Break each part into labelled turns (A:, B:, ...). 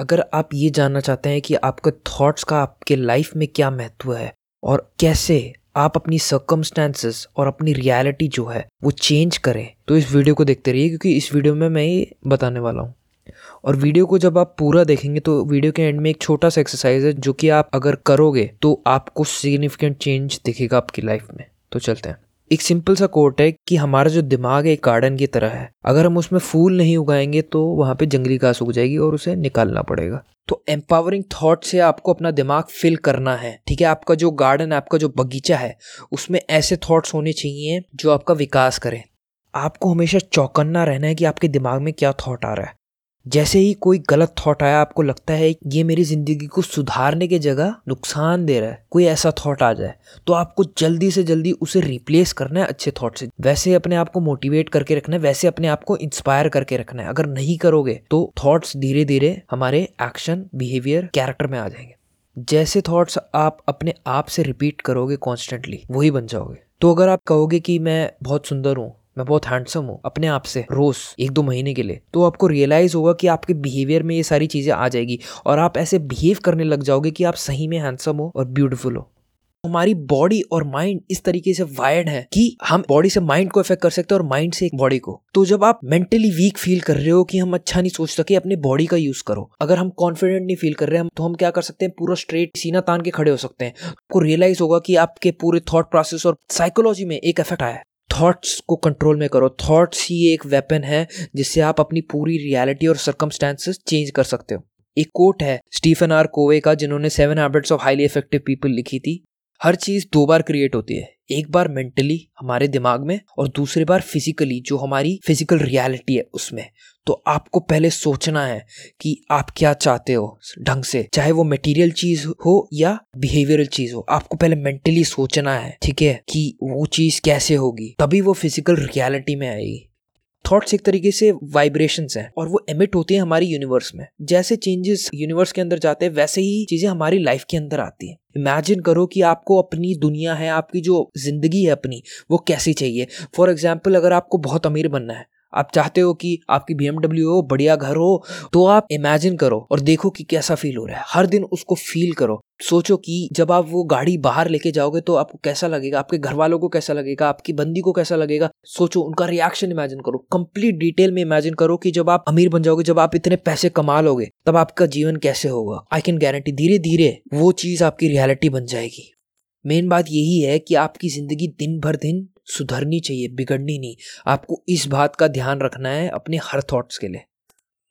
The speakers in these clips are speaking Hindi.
A: अगर आप ये जानना चाहते हैं कि आपके थॉट्स का आपके लाइफ में क्या महत्व है और कैसे आप अपनी सर्कमस्टांसेस और अपनी रियलिटी जो है वो चेंज करें तो इस वीडियो को देखते रहिए क्योंकि इस वीडियो में मैं ये बताने वाला हूँ। और वीडियो को जब आप पूरा देखेंगे तो वीडियो के एंड में एक छोटा सा एक्सरसाइज है जो कि आप अगर करोगे तो आपको सिग्निफिकेंट चेंज दिखेगा आपकी लाइफ में। तो चलते हैं। एक सिंपल सा कोट है कि हमारा जो दिमाग है, एक गार्डन की तरह है। अगर हम उसमें फूल नहीं उगाएँगे तो वहाँ पे जंगली घास उग जाएगी और उसे निकालना पड़ेगा। तो एम्पावरिंग थॉट से आपको अपना दिमाग फिल करना है, ठीक है? आपका जो गार्डन आपका जो बगीचा है, उसमें ऐसे थॉट्स होने चाहिए जो आपका विकास करें। आपको हमेशा चौकन्ना रहना है कि आपके दिमाग में क्या थॉट आ रहा है। जैसे ही कोई गलत थॉट आया, आपको लगता है ये मेरी ज़िंदगी को सुधारने के जगह नुकसान दे रहा है, कोई ऐसा थॉट आ जाए तो आपको जल्दी से जल्दी उसे रिप्लेस करना है अच्छे थॉट से। वैसे अपने आप को मोटिवेट करके रखना है, वैसे अपने आप को इंस्पायर करके रखना है। अगर नहीं करोगे तो थॉट्स धीरे धीरे हमारे एक्शन बिहेवियर कैरेक्टर में आ जाएँगे। जैसे थॉट्स आप अपने आप से रिपीट करोगे कॉन्स्टेंटली वही बन जाओगे। तो अगर आप कहोगे कि मैं बहुत सुंदर हूँ मैं बहुत हैंडसम हूँ, अपने आप से, रोज, एक दो महीने के लिए। तो आपको रियलाइज़ होगा कि आपके बिहेवियर में ये सारी चीज़ें आ जाएगी और आप ऐसे बिहेव करने लग जाओगे कि आप सही में हैंडसम हो और ब्यूटीफुल हो। हमारी बॉडी और माइंड इस तरीके से वायर्ड है कि हम बॉडी से माइंड को इफ़ेक्ट कर सकते हैं और माइंड से बॉडी को। तो जब आप मेंटली वीक फील कर रहे हो कि हम अच्छा नहीं सोच सके, अपने बॉडी का यूज़ करो। अगर हम कॉन्फिडेंट नहीं फील कर रहे हैं तो हम क्या कर सकते हैं? पूरा स्ट्रेट सीना तान के खड़े हो सकते हैं। आपको रियलाइज़ होगा कि आपके पूरे थॉट प्रोसेस और साइकोलॉजी में एक इफ़ेक्ट आया थॉट्स को कंट्रोल में करो। थॉट्स ही एक वेपन है जिससे आप अपनी पूरी रियलिटी और सर्कमस्टांसेस चेंज कर सकते हो। एक कोट है स्टीफन आर कोवे का जिन्होंने seven habits of highly effective people लिखी थी। हर चीज़ दो बार क्रिएट होती है। एक बार मेंटली हमारे दिमाग में और दूसरी बार फिजिकली जो हमारी फ़िज़िकल रियलिटी है उसमें। तो आपको पहले सोचना है कि आप क्या चाहते हो ढंग से, चाहे वो मटेरियल चीज़ हो या बिहेवियरल चीज़ हो। आपको पहले मेंटली सोचना है, ठीक है, कि वो चीज़ कैसे होगी। तभी वो फ़िज़िकल रियलिटी में आएगी। थॉट्स एक तरीके से वाइब्रेशन हैं और वो एमिट होती हैं हमारी यूनिवर्स में। जैसे चेंजेस यूनिवर्स के अंदर जाते हैं, वैसे ही चीज़ें हमारी लाइफ के अंदर आती हैं। इमेजिन करो कि आपको अपनी दुनिया है, आपकी जो ज़िंदगी है अपनी, वो कैसी चाहिए? फॉर एग्ज़ाम्पल अगर आपको बहुत अमीर बनना है आप चाहते हो कि आपकी बी एमडब्ल्यू हो, बढ़िया घर हो तो आप इमेजिन करो और देखो कि कैसा फील हो रहा है। हर दिन उसको फील करो। सोचो कि जब आप वो गाड़ी बाहर लेके जाओगे तो आपको कैसा लगेगा? आपके घर वालों को कैसा लगेगा? आपकी बंदी को कैसा लगेगा? सोचो, उनका रिएक्शन इमेजिन करो। कंप्लीट डिटेल में इमेजिन करो कि जब आप अमीर बन जाओगे, जब आप इतने पैसे कमा लोगे, तब आपका जीवन कैसे होगा? आई कैन गारंटी धीरे धीरे वो चीज़ आपकी रियलिटी बन जाएगी। मेन बात यही है कि आपकी ज़िंदगी दिन भर दिन सुधरनी चाहिए, बिगड़नी नहीं। आपको इस बात का ध्यान रखना है अपने हर थॉट्स के लिए।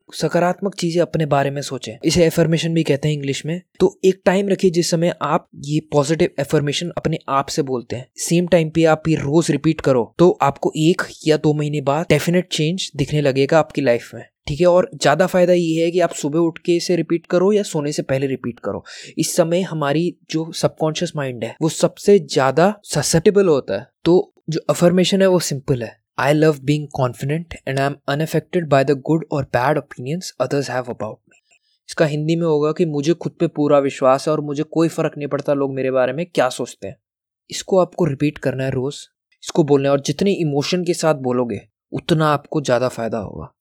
A: सकारात्मक चीज़ें अपने बारे में सोचें। इसे एफर्मेशन भी कहते हैं इंग्लिश में। तो एक टाइम रखिए जिस समय आप ये पॉजिटिव एफर्मेशन अपने आप से बोलते हैं। सेम टाइम पे आप ये रोज रिपीट करो। तो आपको एक या दो महीने बाद डेफिनेट चेंज दिखने लगेगा आपकी लाइफ में। ठीक है? और ज़्यादा फ़ायदा ये है कि आप सुबह उठ के इसे रिपीट करो या सोने से पहले रिपीट करो। इस समय हमारी जो सबकॉन्शियस माइंड है, वो सबसे ज़्यादा ससेप्टेबल होता है। तो जो अफर्मेशन है, वो सिंपल है। I love being confident and I am unaffected by the good और bad opinions others have about me इसका हिंदी में होगा कि मुझे खुद पे पूरा विश्वास है और मुझे कोई फ़र्क नहीं पड़ता लोग मेरे बारे में क्या सोचते हैं। इसको आपको रिपीट करना है रोज। इसको बोलना है और जितने इमोशन के साथ बोलोगे, उतना आपको ज़्यादा फ़ायदा होगा।